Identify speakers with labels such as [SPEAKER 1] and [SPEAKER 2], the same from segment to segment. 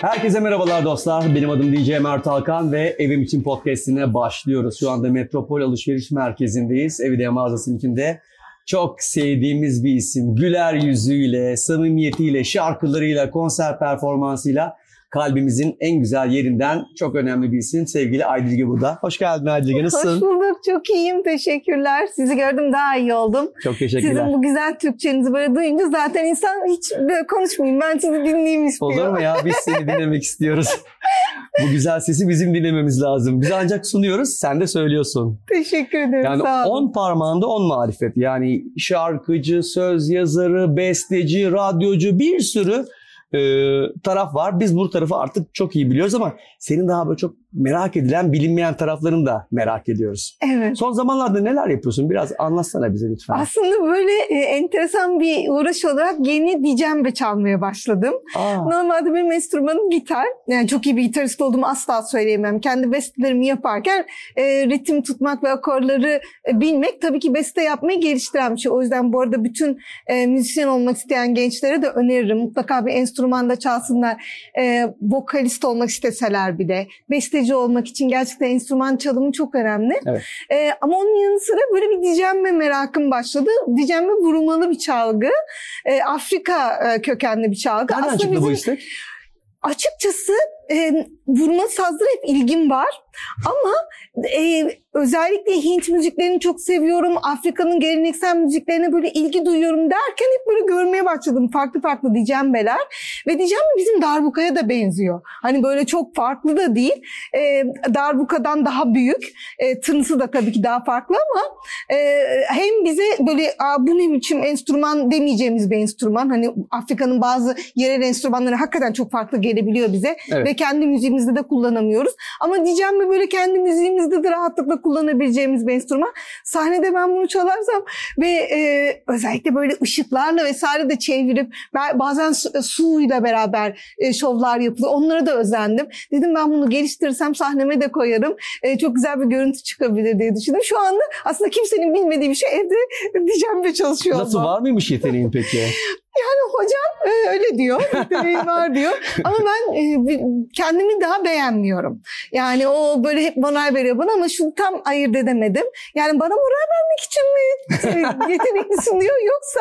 [SPEAKER 1] Herkese merhabalar dostlar. Benim adım DJ Mert Alkan ve Evim için podcastine başlıyoruz. Şu anda Metropol Alışveriş Merkezi'ndeyiz. Evidiye mağazasının içinde çok sevdiğimiz bir isim. Güler yüzüyle, samimiyetiyle, şarkılarıyla, konser performansıyla kalbimizin en güzel yerinden çok önemli bir isim. Sevgili Aydilge burada. Hoş geldin Aydilge. Nasılsın?
[SPEAKER 2] Hoş bulduk. Çok iyiyim. Teşekkürler. Sizi gördüm daha iyi oldum.
[SPEAKER 1] Çok teşekkürler.
[SPEAKER 2] Sizin bu güzel Türkçenizi böyle duyunca zaten insan hiç böyle konuşmayayım. Ben sizi dinleyeyim istiyor.
[SPEAKER 1] Olur mu ya? Biz seni dinlemek istiyoruz. bu güzel sesi bizim dinlememiz lazım. Biz ancak sunuyoruz, sen de söylüyorsun.
[SPEAKER 2] Teşekkür ederim.
[SPEAKER 1] Yani
[SPEAKER 2] Sağ olun.
[SPEAKER 1] on parmağında on marifet. Yani şarkıcı, söz yazarı, besteci, radyocu bir sürü e, taraf var. Biz bu tarafı artık çok iyi biliyoruz ama senin daha böyle çok merak edilen, bilinmeyen taraflarını da merak ediyoruz.
[SPEAKER 2] Evet.
[SPEAKER 1] Son zamanlarda neler yapıyorsun? Biraz anlatsana bize lütfen.
[SPEAKER 2] Aslında böyle e, enteresan bir uğraş olarak yeni dicembe çalmaya başladım.
[SPEAKER 1] Aa,
[SPEAKER 2] Normalde benim enstrümanım gitar. Yani çok iyi bir gitarist olduğumu asla söyleyemem. Kendi bestelerimi yaparken e, ritim tutmak ve akorları e, bilmek tabii ki beste yapmayı geliştiren bir şey. O yüzden bu arada bütün e, müzisyen olmak isteyen gençlere de öneririm. Mutlaka bir enstrümanda çalsınlar. E, vokalist olmak isteseler bir de. Besteci olmak için gerçekten enstrüman çalımı çok önemli.
[SPEAKER 1] Evet.
[SPEAKER 2] E, ama onun yanı sıra böyle bir dicembe merakım başladı. Dicembe vurulmalı bir çalgı. E, Afrika kökenli bir çalgı.
[SPEAKER 1] nereden
[SPEAKER 2] Aslında
[SPEAKER 1] çıktı bu
[SPEAKER 2] bizim-
[SPEAKER 1] istek?
[SPEAKER 2] Açıkçası e, vurma sazlara hep ilgim var. Ama e, özellikle Hint müziklerini çok seviyorum. Afrika'nın geleneksel müziklerine böyle ilgi duyuyorum derken hep böyle görmeye başladım. Farklı farklı dicembeler. Ve dicembe bizim darbukaya da benziyor. Hani böyle çok farklı da değil. E, darbukadan daha büyük. E, tınısı da tabii ki daha farklı ama e, hem bize böyle Aa, bu ne biçim enstrüman demeyeceğimiz bir enstrüman. Hani Afrika'nın bazı yerel enstrümanları hakikaten çok farklı gelebiliyor bize.
[SPEAKER 1] Evet.
[SPEAKER 2] Ve kendi müziğimizde de kullanamıyoruz. Ama diyeceğim böyle kendi müziğimizde de rahatlıkla kullanabileceğimiz bir enstrüman. Sahnede ben bunu çalarsam ve e, özellikle böyle ışıklarla vesaire de çevirip bazen su, suyla beraber e, şovlar yapılıyor. Onlara da özendim. Dedim ben bunu geliştirirsem sahneme de koyarım. E, çok güzel bir görüntü çıkabilir diye düşündüm. Şu anda aslında kimsenin bilmediği bir şey evde diyeceğim çalışıyor
[SPEAKER 1] Nasıl
[SPEAKER 2] olmam.
[SPEAKER 1] var mıymış yeteneğin peki?
[SPEAKER 2] Yani hocam e, öyle diyor, yeteneği var diyor. Ama ben e, kendimi daha beğenmiyorum. Yani o böyle hep moral veriyor bana ama şunu tam ayırt edemedim. Yani bana moral vermek için mi e, yeteneklisin diyor yoksa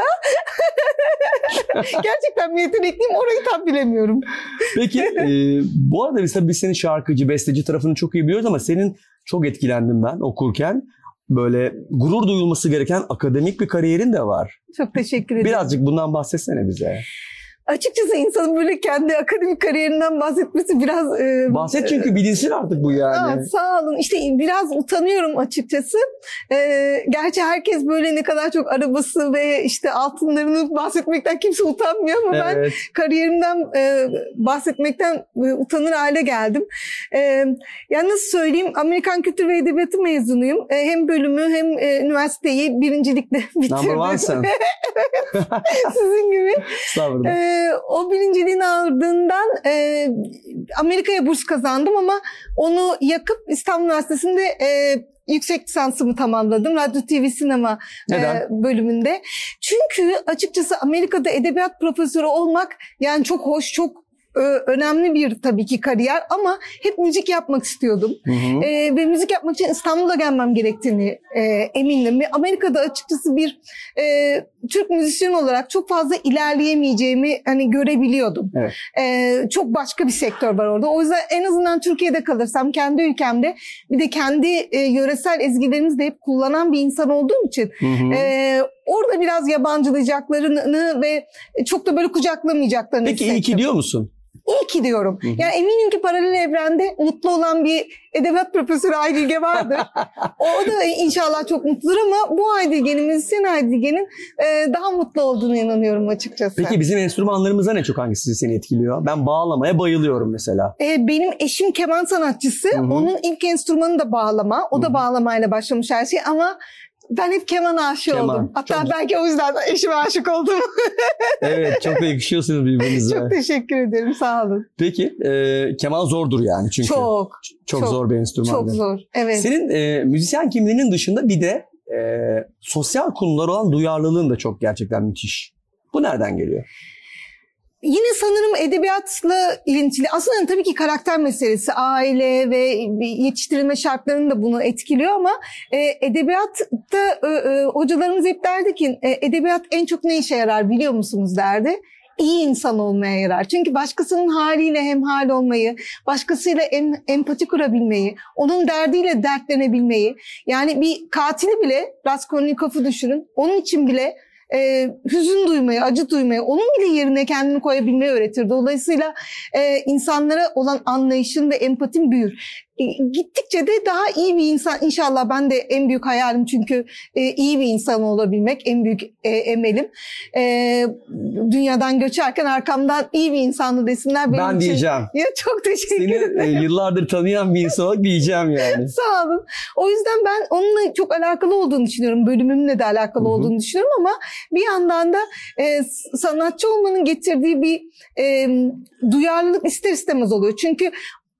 [SPEAKER 2] gerçekten mi yetenekliyim orayı tam bilemiyorum.
[SPEAKER 1] Peki e, bu arada mesela biz senin şarkıcı, besteci tarafını çok iyi biliyoruz ama senin çok etkilendim ben okurken. Böyle gurur duyulması gereken akademik bir kariyerin de var.
[SPEAKER 2] Çok teşekkür ederim.
[SPEAKER 1] Birazcık bundan bahsetsene bize.
[SPEAKER 2] Açıkçası insanın böyle kendi akademik kariyerinden bahsetmesi biraz... e,
[SPEAKER 1] Bahset çünkü bilinsin artık bu yani.
[SPEAKER 2] Aa, sağ olun. İşte biraz utanıyorum açıkçası. Ee, gerçi herkes böyle ne kadar çok arabası ve işte altınlarını bahsetmekten kimse utanmıyor ama ben
[SPEAKER 1] Evet.
[SPEAKER 2] kariyerimden e, bahsetmekten e, utanır hale geldim. E, yani nasıl söyleyeyim? Amerikan Kültür ve Edebiyatı mezunuyum. E, hem bölümü hem e, üniversiteyi birincilikle bitirdim.
[SPEAKER 1] Number one'sın.
[SPEAKER 2] Sizin gibi.
[SPEAKER 1] Estağfurullah.
[SPEAKER 2] Ee, o birinciliğin ardından e, Amerika'ya burs kazandım ama onu yakıp İstanbul Üniversitesi'nde e, yüksek lisansımı tamamladım. Radyo TV sinema e, bölümünde. Çünkü açıkçası Amerika'da edebiyat profesörü olmak yani çok hoş, çok önemli bir tabii ki kariyer ama hep müzik yapmak istiyordum.
[SPEAKER 1] Hı hı.
[SPEAKER 2] Ee, ve müzik yapmak için İstanbul'a gelmem gerektiğini e, emindim. Ve Amerika'da açıkçası bir e, Türk müzisyen olarak çok fazla ilerleyemeyeceğimi hani görebiliyordum.
[SPEAKER 1] Evet.
[SPEAKER 2] Ee, çok başka bir sektör var orada. O yüzden en azından Türkiye'de kalırsam kendi ülkemde bir de kendi e, yöresel ezgilerimizi de hep kullanan bir insan olduğum için
[SPEAKER 1] Hı hı.
[SPEAKER 2] e, orada biraz yabancılayacaklarını ve çok da böyle kucaklamayacaklarını
[SPEAKER 1] Peki iyi ki diyor musun?
[SPEAKER 2] İyi ki diyorum.
[SPEAKER 1] Hı hı.
[SPEAKER 2] Yani eminim ki paralel evrende mutlu olan bir edebiyat profesörü Aydilge vardır. o da inşallah çok mutludur ama bu Aydilge'nin, müzisyen Aydilge'nin e, daha mutlu olduğunu inanıyorum açıkçası.
[SPEAKER 1] Peki bizim enstrümanlarımızda ne çok hangisi seni etkiliyor? Ben bağlamaya bayılıyorum mesela.
[SPEAKER 2] E, benim eşim keman sanatçısı.
[SPEAKER 1] Hı hı.
[SPEAKER 2] Onun ilk enstrümanı da bağlama. O
[SPEAKER 1] Hı
[SPEAKER 2] da
[SPEAKER 1] hı.
[SPEAKER 2] bağlamayla başlamış her şey ama ben hep keman aşığı
[SPEAKER 1] Keman.
[SPEAKER 2] oldum. Hatta
[SPEAKER 1] Çok-
[SPEAKER 2] belki o yüzden eşime aşık oldum.
[SPEAKER 1] Evet çok da yakışıyorsunuz birbirinize.
[SPEAKER 2] çok teşekkür ederim. Sağ olun.
[SPEAKER 1] Peki e, keman zordur yani çünkü.
[SPEAKER 2] Çok,
[SPEAKER 1] Çok,
[SPEAKER 2] çok,
[SPEAKER 1] zor bir enstrüman.
[SPEAKER 2] çok zor. Evet.
[SPEAKER 1] Senin e, müzisyen kimliğinin dışında bir de e, sosyal konulara olan duyarlılığın da çok gerçekten müthiş. Bu nereden geliyor?
[SPEAKER 2] Yine sanırım edebiyatla ilintili. Aslında tabii ki karakter meselesi, aile ve yetiştirilme şartlarını da bunu etkiliyor ama e, edebiyatta e, e, hocalarımız hep derdi ki e, edebiyat en çok ne işe yarar biliyor musunuz derdi iyi insan olmaya yarar. Çünkü başkasının haliyle hemhal olmayı, başkasıyla em, empati kurabilmeyi, onun derdiyle dertlenebilmeyi, yani bir katili bile Raskolnikov'u düşünün, onun için bile e, hüzün duymayı, acı duymayı, onun bile yerine kendini koyabilmeyi öğretir. Dolayısıyla e, insanlara olan anlayışın ve empatin büyür. E, gittikçe de daha iyi bir insan inşallah ben de en büyük hayalim çünkü e, iyi bir insan olabilmek en büyük e, emelim. E, dünyadan göçerken arkamdan iyi bir insanı desinler benim
[SPEAKER 1] ben
[SPEAKER 2] için.
[SPEAKER 1] diyeceğim.
[SPEAKER 2] Ya çok teşekkür
[SPEAKER 1] Seni
[SPEAKER 2] ederim.
[SPEAKER 1] e, yıllardır tanıyan bir insan olarak diyeceğim yani.
[SPEAKER 2] Sağ olun. O yüzden ben onunla çok alakalı olduğunu düşünüyorum. Bölümümle de alakalı
[SPEAKER 1] Hı hı.
[SPEAKER 2] olduğunu düşünüyorum ama bir yandan da e, sanatçı olmanın getirdiği bir e, duyarlılık ister istemez oluyor. Çünkü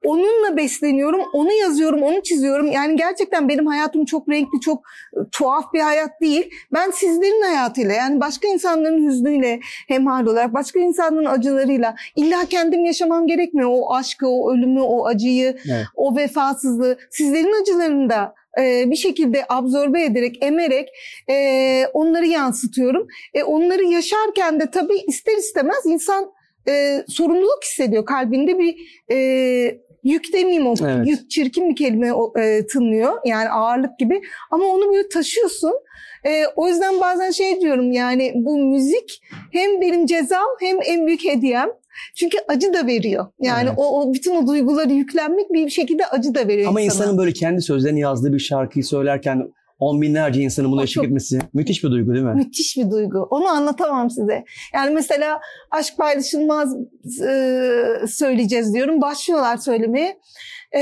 [SPEAKER 2] onunla besleniyorum, onu yazıyorum, onu çiziyorum. Yani gerçekten benim hayatım çok renkli, çok e, tuhaf bir hayat değil. Ben sizlerin hayatıyla yani başka insanların hüznüyle hemhal olarak, başka insanların acılarıyla illa kendim yaşamam gerekmiyor. O aşkı, o ölümü, o acıyı,
[SPEAKER 1] Evet.
[SPEAKER 2] o vefasızlığı sizlerin acılarını da bir şekilde absorbe ederek, emerek onları yansıtıyorum. E, onları yaşarken de tabii ister istemez insan e, sorumluluk hissediyor. Kalbinde bir e, yük demeyeyim o
[SPEAKER 1] Evet.
[SPEAKER 2] yük çirkin bir kelime e, tınlıyor. Yani ağırlık gibi ama onu böyle taşıyorsun. E, o yüzden bazen şey diyorum yani bu müzik hem benim cezam hem en büyük hediyem. Çünkü acı da veriyor. Yani
[SPEAKER 1] Evet.
[SPEAKER 2] o, o bütün o duyguları yüklenmek bir şekilde acı da veriyor
[SPEAKER 1] Ama
[SPEAKER 2] insana.
[SPEAKER 1] insanın böyle kendi sözlerini yazdığı bir şarkıyı söylerken on binlerce insanın buna
[SPEAKER 2] O
[SPEAKER 1] eşlik
[SPEAKER 2] çok-
[SPEAKER 1] etmesi müthiş bir duygu değil mi?
[SPEAKER 2] Müthiş bir duygu. Onu anlatamam size. Yani mesela aşk paylaşılmaz e, söyleyeceğiz diyorum. Başlıyorlar söylemeye. E,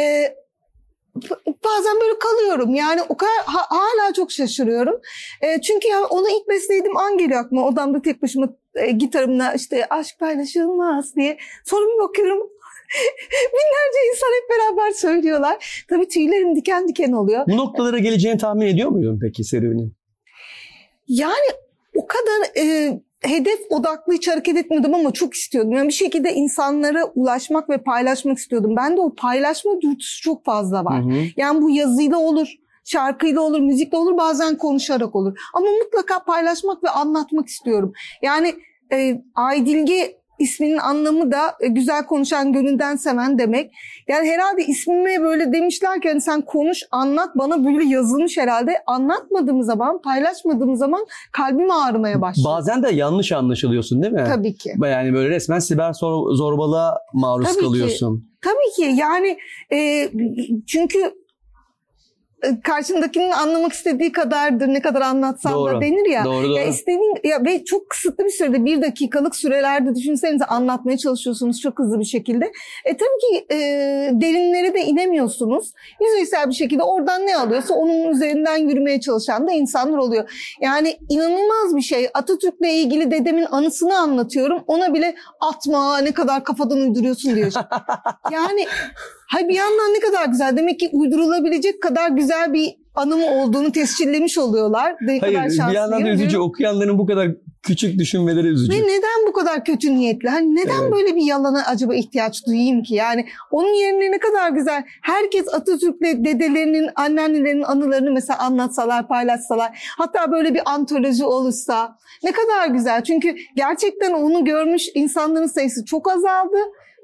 [SPEAKER 2] bazen böyle kalıyorum. Yani o kadar ha- hala çok şaşırıyorum. E, çünkü ya onu ilk beslediğim an geliyor aklıma. Odamda tek başıma e, gitarımla işte aşk paylaşılmaz diye. Sonra bir bakıyorum binlerce insan hep beraber söylüyorlar. Tabii tüylerim diken diken oluyor.
[SPEAKER 1] Bu noktalara geleceğini tahmin ediyor muydun peki serüvenin?
[SPEAKER 2] Yani o kadar e, hedef odaklı hiç hareket etmedim ama çok istiyordum. Yani bir şekilde insanlara ulaşmak ve paylaşmak istiyordum. Bende o paylaşma dürtüsü çok fazla var.
[SPEAKER 1] Hı hı.
[SPEAKER 2] Yani bu yazıyla olur, şarkıyla olur, müzikle olur, bazen konuşarak olur. Ama mutlaka paylaşmak ve anlatmak istiyorum. Yani e, Aydilge isminin anlamı da e, güzel konuşan, gönülden seven demek. Yani herhalde ismime böyle demişler ki hani sen konuş, anlat. Bana böyle yazılmış herhalde. Anlatmadığım zaman, paylaşmadığım zaman kalbim ağrımaya başlıyor.
[SPEAKER 1] Bazen de yanlış anlaşılıyorsun değil mi?
[SPEAKER 2] Tabii ki.
[SPEAKER 1] Yani böyle resmen siber zor- zorbalığa maruz
[SPEAKER 2] Tabii ki.
[SPEAKER 1] kalıyorsun.
[SPEAKER 2] Tabii ki yani e, çünkü karşındakinin anlamak istediği kadardır ne kadar anlatsam
[SPEAKER 1] Doğru.
[SPEAKER 2] da denir ya.
[SPEAKER 1] Doğru doğru.
[SPEAKER 2] Ya istediğin ya ve çok kısıtlı bir sürede bir dakikalık sürelerde düşünsenize anlatmaya çalışıyorsunuz çok hızlı bir şekilde. E tabii ki e, derinlere de inemiyorsunuz. Yüzeysel bir şekilde oradan ne alıyorsa onun üzerinden yürümeye çalışan da insanlar oluyor. Yani inanılmaz bir şey. Atatürk'le ilgili dedemin anısını anlatıyorum. Ona bile atma ne kadar kafadan uyduruyorsun diyor. yani hay bir yandan ne kadar güzel. Demek ki uydurulabilecek kadar güzel bir anım olduğunu tescillemiş oluyorlar. Ne kadar
[SPEAKER 1] Hayır bir yandan da üzücü
[SPEAKER 2] diyorum.
[SPEAKER 1] okuyanların bu kadar küçük düşünmeleri üzücü.
[SPEAKER 2] Ve neden bu kadar kötü niyetli? Hani neden
[SPEAKER 1] Evet.
[SPEAKER 2] böyle bir yalana acaba ihtiyaç duyayım ki? Yani onun yerine ne kadar güzel. Herkes Atatürk'le dedelerinin, anneannelerinin anılarını mesela anlatsalar, paylaşsalar. Hatta böyle bir antoloji olursa ne kadar güzel. Çünkü gerçekten onu görmüş insanların sayısı çok azaldı.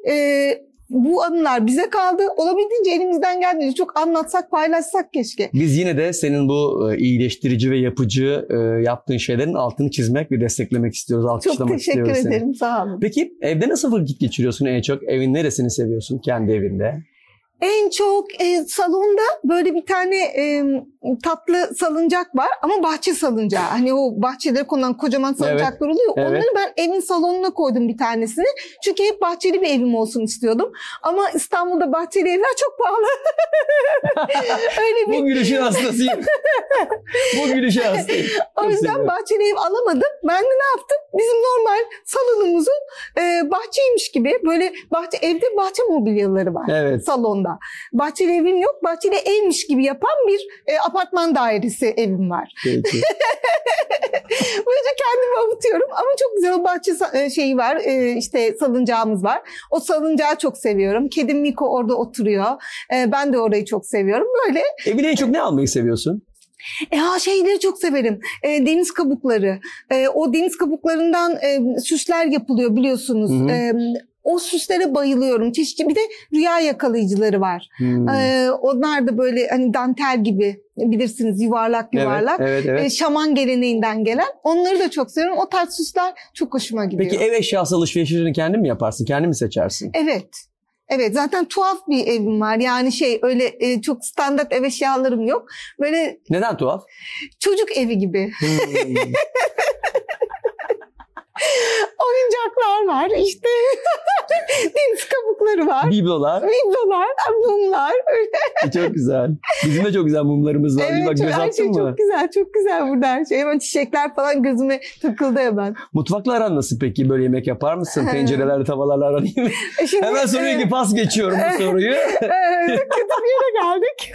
[SPEAKER 2] Ee, bu anılar bize kaldı. Olabildiğince elimizden geldiğince çok anlatsak, paylaşsak keşke.
[SPEAKER 1] Biz yine de senin bu e, iyileştirici ve yapıcı e, yaptığın şeylerin altını çizmek ve desteklemek istiyoruz.
[SPEAKER 2] Çok
[SPEAKER 1] Alkışlamak
[SPEAKER 2] teşekkür
[SPEAKER 1] istiyoruz seni.
[SPEAKER 2] ederim. Sağ olun.
[SPEAKER 1] Peki evde nasıl vakit geçiriyorsun en çok? Evin neresini seviyorsun kendi evinde?
[SPEAKER 2] En çok e, salonda böyle bir tane e, tatlı salıncak var ama bahçe salıncağı. Hani o bahçelere konulan kocaman salıncaklar oluyor.
[SPEAKER 1] evet.
[SPEAKER 2] Onları ben evin salonuna koydum bir tanesini. Çünkü hep bahçeli bir evim olsun istiyordum. Ama İstanbul'da bahçeli evler çok pahalı. Öyle bir
[SPEAKER 1] Bu gülüşün hastasıyım. Bu gülüşün hastayım.
[SPEAKER 2] o yüzden bahçeli ev alamadım. Ben de ne yaptım? Bizim normal salonumuzun e, bahçeymiş gibi böyle bahçe evde bahçe mobilyaları var
[SPEAKER 1] Evet.
[SPEAKER 2] salonda. Bahçeli evim yok. Bahçeli evmiş gibi yapan bir e, apartman dairesi evim var.
[SPEAKER 1] Peki.
[SPEAKER 2] Böylece kendimi avutuyorum ama çok güzel o bahçe e, şeyi var. E, işte salıncağımız var. O salıncağı çok seviyorum. Kedim Miko orada oturuyor. E, ben de orayı çok seviyorum. Böyle
[SPEAKER 1] Evine en çok ne almayı seviyorsun?
[SPEAKER 2] e, ha şeyleri çok severim. E, deniz kabukları. E, o deniz kabuklarından e, süsler yapılıyor biliyorsunuz.
[SPEAKER 1] Hı hı.
[SPEAKER 2] E, o süslere bayılıyorum. Çeşitli bir de rüya yakalayıcıları var.
[SPEAKER 1] Hmm.
[SPEAKER 2] E, onlar da böyle hani dantel gibi bilirsiniz yuvarlak yuvarlak.
[SPEAKER 1] Evet, evet, evet.
[SPEAKER 2] E, şaman geleneğinden gelen. Onları da çok seviyorum. O tarz süsler çok hoşuma gidiyor.
[SPEAKER 1] Peki ev eşyası alışverişini kendin mi yaparsın? Kendin mi seçersin?
[SPEAKER 2] Evet. Evet zaten tuhaf bir evim var. Yani şey öyle e, çok standart ev eşyalarım yok. Böyle
[SPEAKER 1] Neden tuhaf?
[SPEAKER 2] çocuk evi gibi.
[SPEAKER 1] Hmm.
[SPEAKER 2] Oyuncaklar var işte. Deniz kabukları var.
[SPEAKER 1] Biblolar.
[SPEAKER 2] Biblolar, mumlar.
[SPEAKER 1] Çok güzel. Bizim de çok güzel mumlarımız var. bir bak göz
[SPEAKER 2] her
[SPEAKER 1] attın
[SPEAKER 2] şey
[SPEAKER 1] mı?
[SPEAKER 2] çok güzel. Çok güzel burada her şey. Hemen çiçekler falan gözüme takıldı hemen.
[SPEAKER 1] Mutfakla aran nasıl peki? Böyle yemek yapar mısın? Tencerelerle tavalarla aran iyi mi?
[SPEAKER 2] E şimdi,
[SPEAKER 1] Hemen soruya ki pas geçiyorum bu soruyu.
[SPEAKER 2] Kötü bir yere geldik.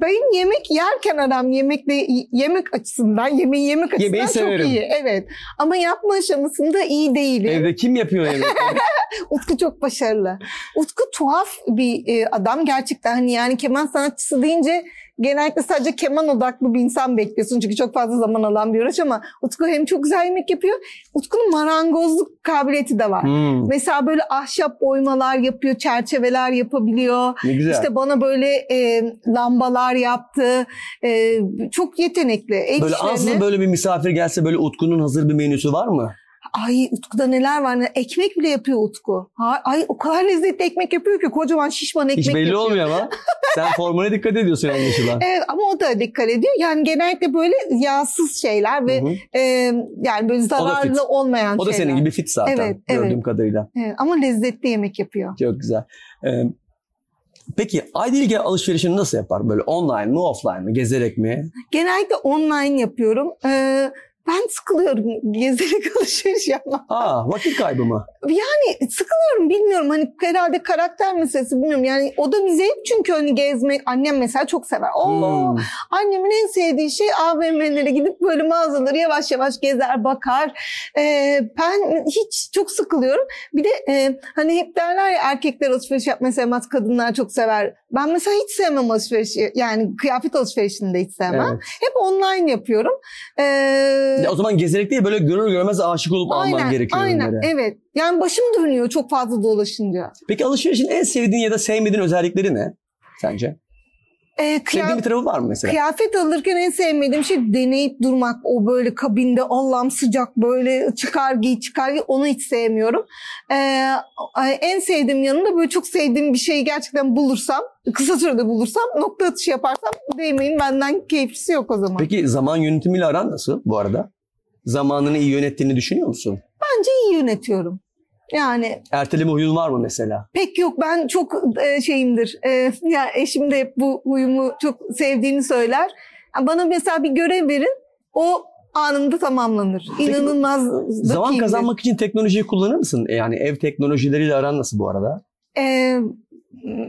[SPEAKER 2] Benim yemek yerken aram yemekle yemek açısından, yemeği yemek açısından
[SPEAKER 1] Yemeği
[SPEAKER 2] çok
[SPEAKER 1] severim.
[SPEAKER 2] iyi. Evet. Ama yapma aşamasında iyi değilim.
[SPEAKER 1] Evde kim yapıyor yemekleri?
[SPEAKER 2] Utku çok başarılı. Utku tuhaf bir e, adam gerçekten. Hani yani keman sanatçısı deyince genellikle sadece keman odaklı bir insan bekliyorsun. Çünkü çok fazla zaman alan bir uğraş ama Utku hem çok güzel yemek yapıyor. Utku'nun marangozluk kabiliyeti de var.
[SPEAKER 1] Hmm,
[SPEAKER 2] Mesela böyle ahşap oymalar yapıyor, çerçeveler yapabiliyor.
[SPEAKER 1] ne güzel.
[SPEAKER 2] İşte bana böyle e, lambalar yaptı. E, çok yetenekli. El
[SPEAKER 1] böyle ansızın böyle bir misafir gelse böyle Utku'nun hazır bir menüsü var mı?
[SPEAKER 2] Ay Utku'da neler var. ne- Ekmek bile yapıyor Utku. Ha- Ay o kadar lezzetli ekmek yapıyor ki kocaman şişman ekmek
[SPEAKER 1] Hiç belli
[SPEAKER 2] yapıyor.
[SPEAKER 1] olmuyor ama. Sen formuna dikkat ediyorsun anlaşılan.
[SPEAKER 2] Evet ama o da dikkat ediyor. Yani genellikle böyle yağsız şeyler ve
[SPEAKER 1] Hı hı.
[SPEAKER 2] e, yani böyle zararlı olmayan
[SPEAKER 1] O da
[SPEAKER 2] şeyler.
[SPEAKER 1] senin gibi fit zaten
[SPEAKER 2] Evet,
[SPEAKER 1] gördüğüm
[SPEAKER 2] evet.
[SPEAKER 1] kadarıyla.
[SPEAKER 2] Evet, ama lezzetli yemek yapıyor.
[SPEAKER 1] Çok güzel. Ee, peki Aydilge alışverişini nasıl yapar? Böyle online mi offline mi? Gezerek mi?
[SPEAKER 2] Genellikle online yapıyorum. Ee, ben sıkılıyorum gezerek alışveriş yapmak.
[SPEAKER 1] Aa vakit kaybı mı?
[SPEAKER 2] Yani sıkılıyorum bilmiyorum hani herhalde karakter meselesi bilmiyorum. Yani o da bir zevk çünkü hani gezmek annem mesela çok sever. Oo,
[SPEAKER 1] Hmm.
[SPEAKER 2] Annemin en sevdiği şey AVM'lere gidip böyle mağazaları yavaş yavaş gezer bakar. Ee, ben hiç çok sıkılıyorum. Bir de e, hani hep derler ya erkekler alışveriş yapmayı sevmez kadınlar çok sever. Ben mesela hiç sevmem alışverişi yani kıyafet alışverişini de hiç sevmem.
[SPEAKER 1] Evet.
[SPEAKER 2] Hep online yapıyorum. Ee,
[SPEAKER 1] Ya o zaman gezerek değil böyle görür görmez aşık olup alman gerekiyor
[SPEAKER 2] aynen,
[SPEAKER 1] ürünleri.
[SPEAKER 2] evet. Yani başım dönüyor çok fazla dolaşınca.
[SPEAKER 1] Peki alışverişin en sevdiğin ya da sevmediğin özellikleri ne sence?
[SPEAKER 2] Kıyaf-
[SPEAKER 1] Sevdiğin bir tarafı var mı mesela?
[SPEAKER 2] Kıyafet alırken en sevmediğim şey deneyip durmak. O böyle kabinde Allah'ım sıcak böyle çıkar giy çıkar giy onu hiç sevmiyorum. Ee, en sevdiğim yanında böyle çok sevdiğim bir şeyi gerçekten bulursam kısa sürede bulursam nokta atışı yaparsam değmeyin benden keyiflisi yok o zaman.
[SPEAKER 1] Peki zaman yönetimiyle aran nasıl bu arada? Zamanını iyi yönettiğini düşünüyor musun?
[SPEAKER 2] Bence iyi yönetiyorum. Yani
[SPEAKER 1] Erteleme huyun var mı mesela?
[SPEAKER 2] pek yok ben çok e, şeyimdir. E, ya eşim de hep bu huyumu çok sevdiğini söyler. Bana mesela bir görev verin o anında tamamlanır.
[SPEAKER 1] Peki,
[SPEAKER 2] İnanılmaz
[SPEAKER 1] Zaman
[SPEAKER 2] zakiyimdir.
[SPEAKER 1] kazanmak için teknolojiyi kullanır mısın? E, Yani ev teknolojileriyle aran nasıl bu arada?
[SPEAKER 2] Ee,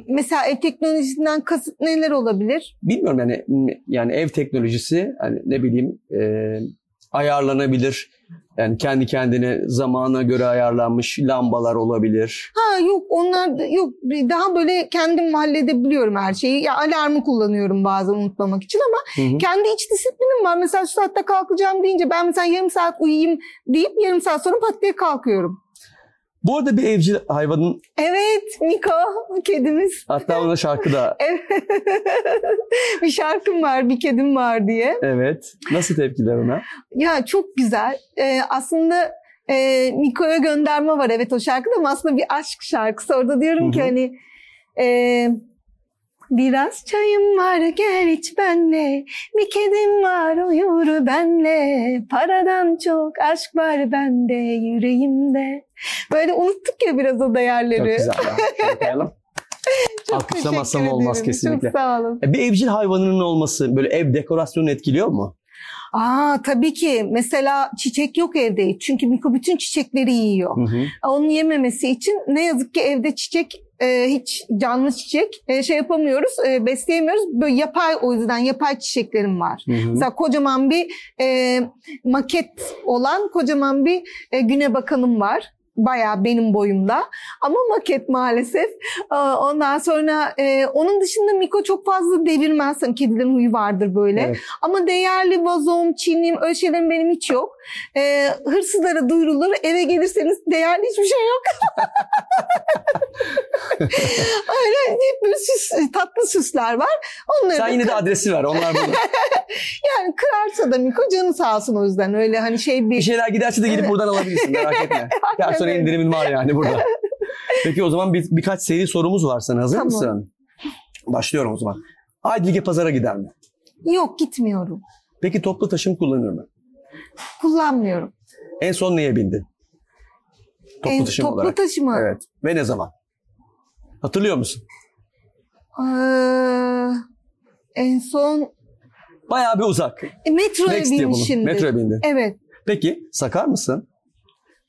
[SPEAKER 2] mesela ev teknolojisinden kasıt neler olabilir?
[SPEAKER 1] Bilmiyorum yani yani ev teknolojisi hani ne bileyim e, ayarlanabilir. Yani kendi kendine zamana göre ayarlanmış lambalar olabilir.
[SPEAKER 2] Ha yok onlar da, yok daha böyle kendim halledebiliyorum her şeyi. Ya alarmı kullanıyorum bazen unutmamak için ama
[SPEAKER 1] Hı hı.
[SPEAKER 2] kendi iç disiplinim var. Mesela şu saatte kalkacağım deyince ben mesela yarım saat uyuyayım deyip yarım saat sonra pat diye kalkıyorum.
[SPEAKER 1] Bu arada bir evcil hayvanın
[SPEAKER 2] Evet Miko kedimiz.
[SPEAKER 1] hatta ona şarkı da
[SPEAKER 2] bir şarkım var bir kedim var diye.
[SPEAKER 1] evet. Nasıl tepkiler ona?
[SPEAKER 2] Ya çok güzel. Ee, aslında e, Miko'ya gönderme var evet o şarkıda ama aslında bir aşk şarkısı. Orada diyorum ki
[SPEAKER 1] Hı hı.
[SPEAKER 2] hani e, biraz çayım var gel iç benle. Bir kedim var uyur benle. Paradan çok aşk var bende yüreğimde. Böyle unuttuk ya biraz o değerleri.
[SPEAKER 1] Çok güzel koyalım.
[SPEAKER 2] Çok
[SPEAKER 1] Alkışlamazsam olmaz kesinlikle.
[SPEAKER 2] Çok sağ olun.
[SPEAKER 1] E, Bir evcil hayvanının olması böyle ev dekorasyonunu etkiliyor mu?
[SPEAKER 2] Aa tabii ki. Mesela çiçek yok evde. Çünkü Miko bütün çiçekleri yiyor.
[SPEAKER 1] Hı hı.
[SPEAKER 2] Onun yememesi için ne yazık ki evde çiçek e, hiç canlı çiçek e, şey yapamıyoruz, e, besleyemiyoruz. Böyle yapay o yüzden yapay çiçeklerim var.
[SPEAKER 1] Hı hı.
[SPEAKER 2] Mesela kocaman bir e, maket olan kocaman bir e, güne bakanım var. Bayağı benim boyumda. Ama maket maalesef. Aa, Ondan sonra e, onun dışında Miko çok fazla devirmez. Hani Kedilerin huyu vardır böyle.
[SPEAKER 1] Evet.
[SPEAKER 2] Ama değerli vazom, çinim öyle şeylerim benim hiç yok. E, hırsızlara duyurulur. Eve gelirseniz değerli hiçbir şey yok. öyle hep böyle süs, tatlı süsler var. Onları
[SPEAKER 1] Sen yine de adresi ver. Onlar burada.
[SPEAKER 2] yani kırarsa da Miko canı sağ olsun o yüzden. Öyle hani şey
[SPEAKER 1] Bir
[SPEAKER 2] bir...
[SPEAKER 1] şeyler giderse de gelip buradan alabilirsin. Merak etme. Gel sonra indirimin var yani burada. Peki o zaman bir, birkaç seri sorumuz var sana. Hazır
[SPEAKER 2] Tamam.
[SPEAKER 1] mısın? Başlıyorum o zaman. Aydilge pazara gider mi?
[SPEAKER 2] Yok gitmiyorum.
[SPEAKER 1] Peki toplu taşım kullanır mı?
[SPEAKER 2] Kullanmıyorum.
[SPEAKER 1] En son neye bindin? Toplu
[SPEAKER 2] En-
[SPEAKER 1] taşım
[SPEAKER 2] toplu
[SPEAKER 1] olarak.
[SPEAKER 2] taşıma.
[SPEAKER 1] Evet. Ve ne zaman? Hatırlıyor musun?
[SPEAKER 2] Ee, en son
[SPEAKER 1] Bayağı bir uzak.
[SPEAKER 2] e, metroya
[SPEAKER 1] Next diye bunu.
[SPEAKER 2] binmişimdir.
[SPEAKER 1] Metroya bindin.
[SPEAKER 2] Evet.
[SPEAKER 1] Peki sakar mısın?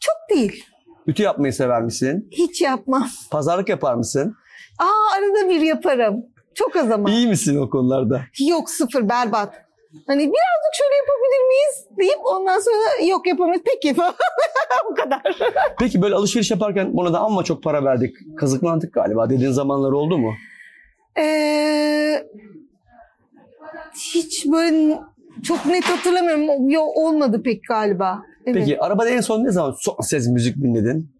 [SPEAKER 2] Çok değil.
[SPEAKER 1] Ütü yapmayı sever misin?
[SPEAKER 2] Hiç yapmam.
[SPEAKER 1] Pazarlık yapar mısın?
[SPEAKER 2] Aa arada bir yaparım. Çok az ama.
[SPEAKER 1] İyi misin o konularda?
[SPEAKER 2] Yok sıfır berbat. Hani birazcık şöyle yapabilir miyiz deyip ondan sonra yok yapamayız. Peki falan. Bu kadar.
[SPEAKER 1] Peki böyle alışveriş yaparken buna da amma çok para verdik. Kazıklandık galiba dediğin zamanlar oldu mu?
[SPEAKER 2] Ee, hiç böyle çok net hatırlamıyorum. Yok olmadı pek galiba. Evet.
[SPEAKER 1] Peki arabada en son ne zaman son ses müzik dinledin?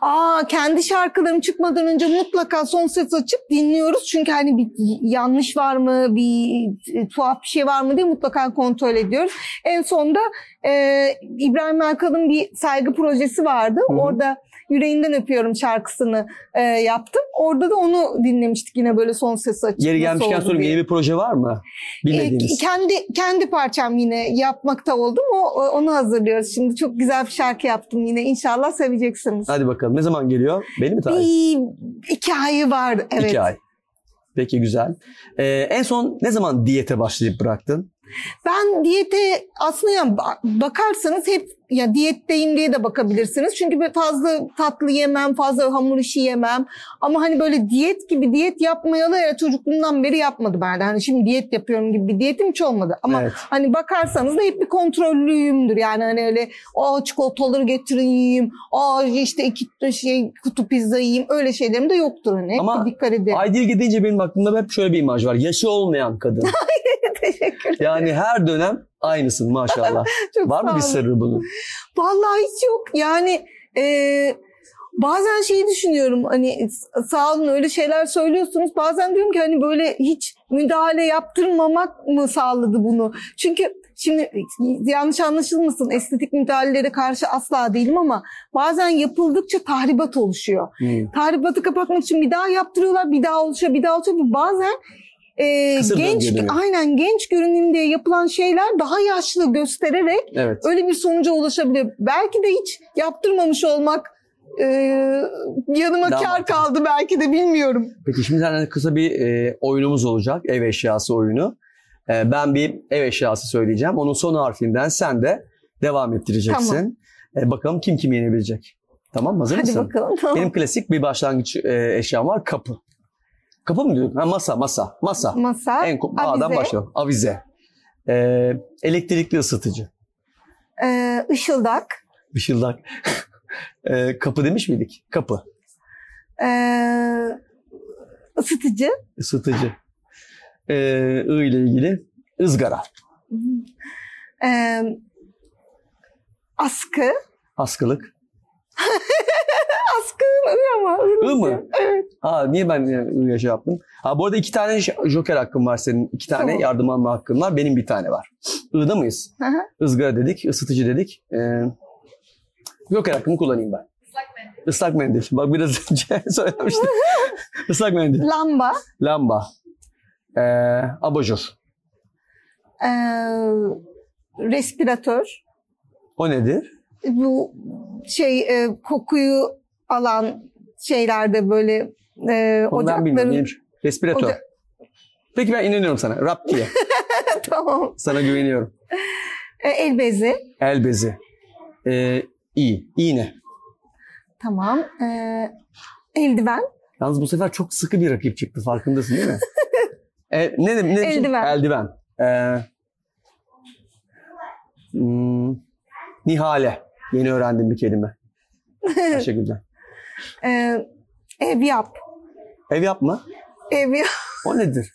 [SPEAKER 2] Aa kendi şarkılarım çıkmadan önce mutlaka son ses açıp dinliyoruz. Çünkü hani bir yanlış var mı, bir e, tuhaf bir şey var mı diye mutlaka kontrol ediyoruz. En sonda e, İbrahim Erkal'ın bir saygı projesi vardı.
[SPEAKER 1] Hı hı.
[SPEAKER 2] Orada Yüreğinden Öpüyorum şarkısını e, yaptım. Orada da onu dinlemiştik yine böyle son ses açıp.
[SPEAKER 1] Yeri gelmişken sorayım yeni bir proje var mı?
[SPEAKER 2] E,
[SPEAKER 1] Bilmediğiniz.
[SPEAKER 2] kendi kendi parçam yine yapmakta oldum. O, onu hazırlıyoruz. Şimdi çok güzel bir şarkı yaptım yine. İnşallah seveceksiniz.
[SPEAKER 1] Hadi bakalım ne zaman geliyor? Belli mi tarih?
[SPEAKER 2] Bir iki ayı vardı. Evet.
[SPEAKER 1] İki ay. Peki güzel. Ee, en son ne zaman diyete başlayıp bıraktın?
[SPEAKER 2] Ben diyete aslında yani ba- bakarsanız hep ya diyetteyim diye de bakabilirsiniz. Çünkü böyle fazla tatlı yemem, fazla hamur işi yemem. Ama hani böyle diyet gibi diyet yapmayalı ya çocukluğumdan beri yapmadı ben. de. Hani şimdi diyet yapıyorum gibi bir diyetim hiç olmadı. Ama
[SPEAKER 1] Evet.
[SPEAKER 2] hani bakarsanız da hep bir kontrollüyümdür. Yani hani öyle o çikolataları getirin yiyeyim. Aa işte iki şey kutu pizza yiyeyim. Öyle şeylerim de yoktur hani.
[SPEAKER 1] Ama
[SPEAKER 2] dikkat ederim.
[SPEAKER 1] Aydilge deyince benim aklımda hep şöyle bir imaj var. Yaşı olmayan kadın.
[SPEAKER 2] Teşekkür
[SPEAKER 1] Yani her dönem aynısın maşallah.
[SPEAKER 2] Çok
[SPEAKER 1] Var mı bir sırrı bunun?
[SPEAKER 2] Vallahi hiç yok. Yani e, bazen şeyi düşünüyorum hani sağ olun öyle şeyler söylüyorsunuz. Bazen diyorum ki hani böyle hiç müdahale yaptırmamak mı sağladı bunu? Çünkü şimdi yanlış anlaşılmasın estetik müdahalelere karşı asla değilim ama bazen yapıldıkça tahribat oluşuyor.
[SPEAKER 1] Hmm.
[SPEAKER 2] Tahribatı kapatmak için bir daha yaptırıyorlar, bir daha oluşuyor, bir daha oluşuyor. Bazen e,
[SPEAKER 1] Kısır
[SPEAKER 2] genç aynen genç görüneyim diye yapılan şeyler daha yaşlı göstererek
[SPEAKER 1] Evet.
[SPEAKER 2] öyle bir sonuca ulaşabiliyor. Belki de hiç yaptırmamış olmak e, yanıma
[SPEAKER 1] Daha
[SPEAKER 2] kar
[SPEAKER 1] mantıklı.
[SPEAKER 2] kaldı belki de bilmiyorum.
[SPEAKER 1] Peki şimdi seninle kısa bir e, oyunumuz olacak. Ev eşyası oyunu. E, ben bir ev eşyası söyleyeceğim. Onun son harfinden sen de devam ettireceksin. E, bakalım kim kimi yenebilecek. Tamam mı? Hazır
[SPEAKER 2] Hadi
[SPEAKER 1] mısın?
[SPEAKER 2] bakalım. Tamam.
[SPEAKER 1] Benim klasik bir başlangıç e, eşyam var. Kapı. Kapı mı diyordun? Ha, masa, masa, masa.
[SPEAKER 2] Masa,
[SPEAKER 1] En ko- A'dan
[SPEAKER 2] avize,
[SPEAKER 1] başlayalım. Avize. E, elektrikli ısıtıcı.
[SPEAKER 2] e, ışıldak,
[SPEAKER 1] Işıldak. e, kapı demiş miydik? Kapı.
[SPEAKER 2] e, ısıtıcı,
[SPEAKER 1] Isıtıcı. E, I ile ilgili ızgara.
[SPEAKER 2] e, askı.
[SPEAKER 1] Askılık.
[SPEAKER 2] Askı ı ama.
[SPEAKER 1] I mı?
[SPEAKER 2] Evet.
[SPEAKER 1] Ha niye ben yani I şey yaptım? Ha bu arada iki tane joker hakkım var senin. iki tane
[SPEAKER 2] Tamam.
[SPEAKER 1] yardım alma hakkın var. Benim bir tane var. I'da mıyız?
[SPEAKER 2] Hı hı.
[SPEAKER 1] Izgara dedik, ısıtıcı dedik. Ee, joker hakkımı kullanayım ben. Islak mendil. Bak biraz önce söylemiştim. Islak mendil.
[SPEAKER 2] Lamba,
[SPEAKER 1] Lamba. Ee, abajur.
[SPEAKER 2] e, respiratör.
[SPEAKER 1] O nedir?
[SPEAKER 2] bu şey e, kokuyu alan şeylerde böyle e,
[SPEAKER 1] Onu ben bilmiyorum.
[SPEAKER 2] ocakların?
[SPEAKER 1] Respiratör.
[SPEAKER 2] Oca-
[SPEAKER 1] Peki ben inanıyorum sana. Rap diye.
[SPEAKER 2] tamam.
[SPEAKER 1] Sana güveniyorum.
[SPEAKER 2] E, el bezi.
[SPEAKER 1] El bezi. Ee, iyi. İğne.
[SPEAKER 2] Tamam. E, eldiven.
[SPEAKER 1] Yalnız bu sefer çok sıkı bir rakip çıktı. Farkındasın değil mi? e, ne, ne, ne
[SPEAKER 2] Eldiven.
[SPEAKER 1] Eldiven. Ee, hmm, Nihale. Yeni öğrendim bir kelime. Teşekkürler.
[SPEAKER 2] E, ev yap.
[SPEAKER 1] Ev yapma.
[SPEAKER 2] Ev yap.
[SPEAKER 1] O nedir?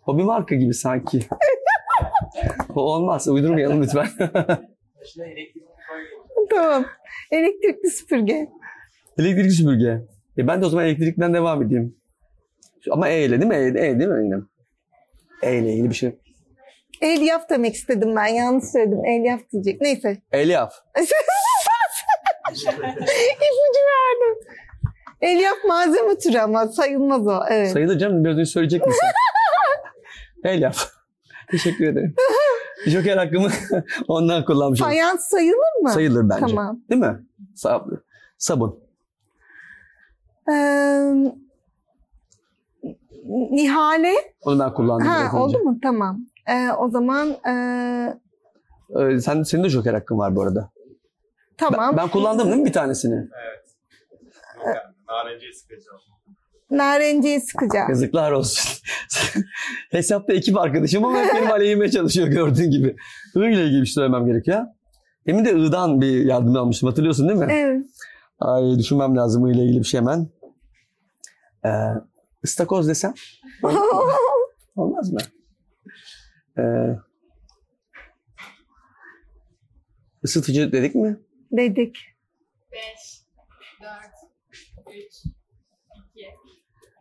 [SPEAKER 1] Hobi marka gibi sanki. o olmaz. Uydurmayalım lütfen.
[SPEAKER 2] tamam. Elektrikli süpürge.
[SPEAKER 1] Elektrikli süpürge. E ben de o zaman elektrikten devam edeyim. Ama E ile değil mi? E, e değil mi yine? E ile ilgili bir şey.
[SPEAKER 2] Elyaf demek istedim ben. Yanlış söyledim. Elyaf diyecek. Neyse.
[SPEAKER 1] Elyaf.
[SPEAKER 2] İpucu verdim. Elyaf malzeme türü ama sayılmaz o. Evet.
[SPEAKER 1] Sayılır canım. Biraz önce söyleyecek misin? Elyaf. Teşekkür ederim. Joker hakkımı ondan kullanmış oldum.
[SPEAKER 2] Fayans sayılır mı?
[SPEAKER 1] Sayılır bence.
[SPEAKER 2] Tamam.
[SPEAKER 1] Değil mi? Sa- sabun.
[SPEAKER 2] Ee, Nihale.
[SPEAKER 1] Onu ben kullandım
[SPEAKER 2] Ha
[SPEAKER 1] biraz önce.
[SPEAKER 2] oldu mu? Tamam. Ee, o zaman ee,
[SPEAKER 1] Ee, sen, senin de joker hakkın var bu arada.
[SPEAKER 2] Tamam.
[SPEAKER 1] Ben, ben kullandım değil mi bir tanesini?
[SPEAKER 3] Evet. Yani, narenciye sıkacağım.
[SPEAKER 2] Narenciye sıkacağım.
[SPEAKER 1] Yazıklar olsun. Hesapta ekip arkadaşım ama hep benim aleyhime çalışıyor gördüğün gibi. I ile ilgili bir şey söylemem gerekiyor. Demin de I'dan bir yardım almıştım hatırlıyorsun değil mi?
[SPEAKER 2] Evet.
[SPEAKER 1] Ay düşünmem lazım I ile ilgili bir şey hemen. Ee, ıstakoz desem olmaz mı? Ee, ısıtıcı dedik mi?
[SPEAKER 2] Dedik.
[SPEAKER 4] 5, 4, 3, 2,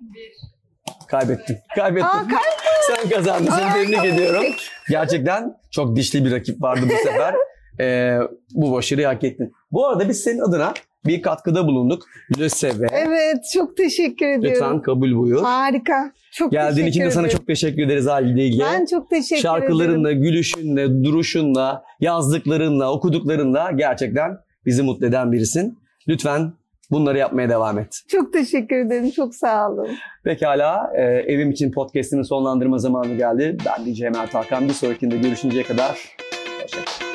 [SPEAKER 4] 1.
[SPEAKER 1] Kaybettim. Kaybettim.
[SPEAKER 2] Aa, kay-
[SPEAKER 1] Sen kazandın. Seni
[SPEAKER 2] Aa,
[SPEAKER 1] tebrik ediyorum. Gerçekten çok dişli bir rakip vardı bu sefer. Ee, bu başarıyı hak ettin. Bu arada biz senin adına bir katkıda bulunduk. LÖSEV'e.
[SPEAKER 2] Evet çok teşekkür ediyorum.
[SPEAKER 1] Lütfen kabul buyur.
[SPEAKER 2] Harika. Çok
[SPEAKER 1] Geldiğin için de sana
[SPEAKER 2] ederim.
[SPEAKER 1] çok teşekkür ederiz Halide İlge.
[SPEAKER 2] Ben çok teşekkür ederim.
[SPEAKER 1] Şarkılarınla, gülüşünle, duruşunla, yazdıklarınla, okuduklarınla gerçekten bizi mutlu eden birisin. Lütfen bunları yapmaya devam et.
[SPEAKER 2] Çok teşekkür ederim. Çok sağ olun.
[SPEAKER 1] Pekala, e, Evim için podcast'ini sonlandırma zamanı geldi. Ben DJ Mert Hakan. Bir sonrakinde görüşünceye kadar hoşçakalın.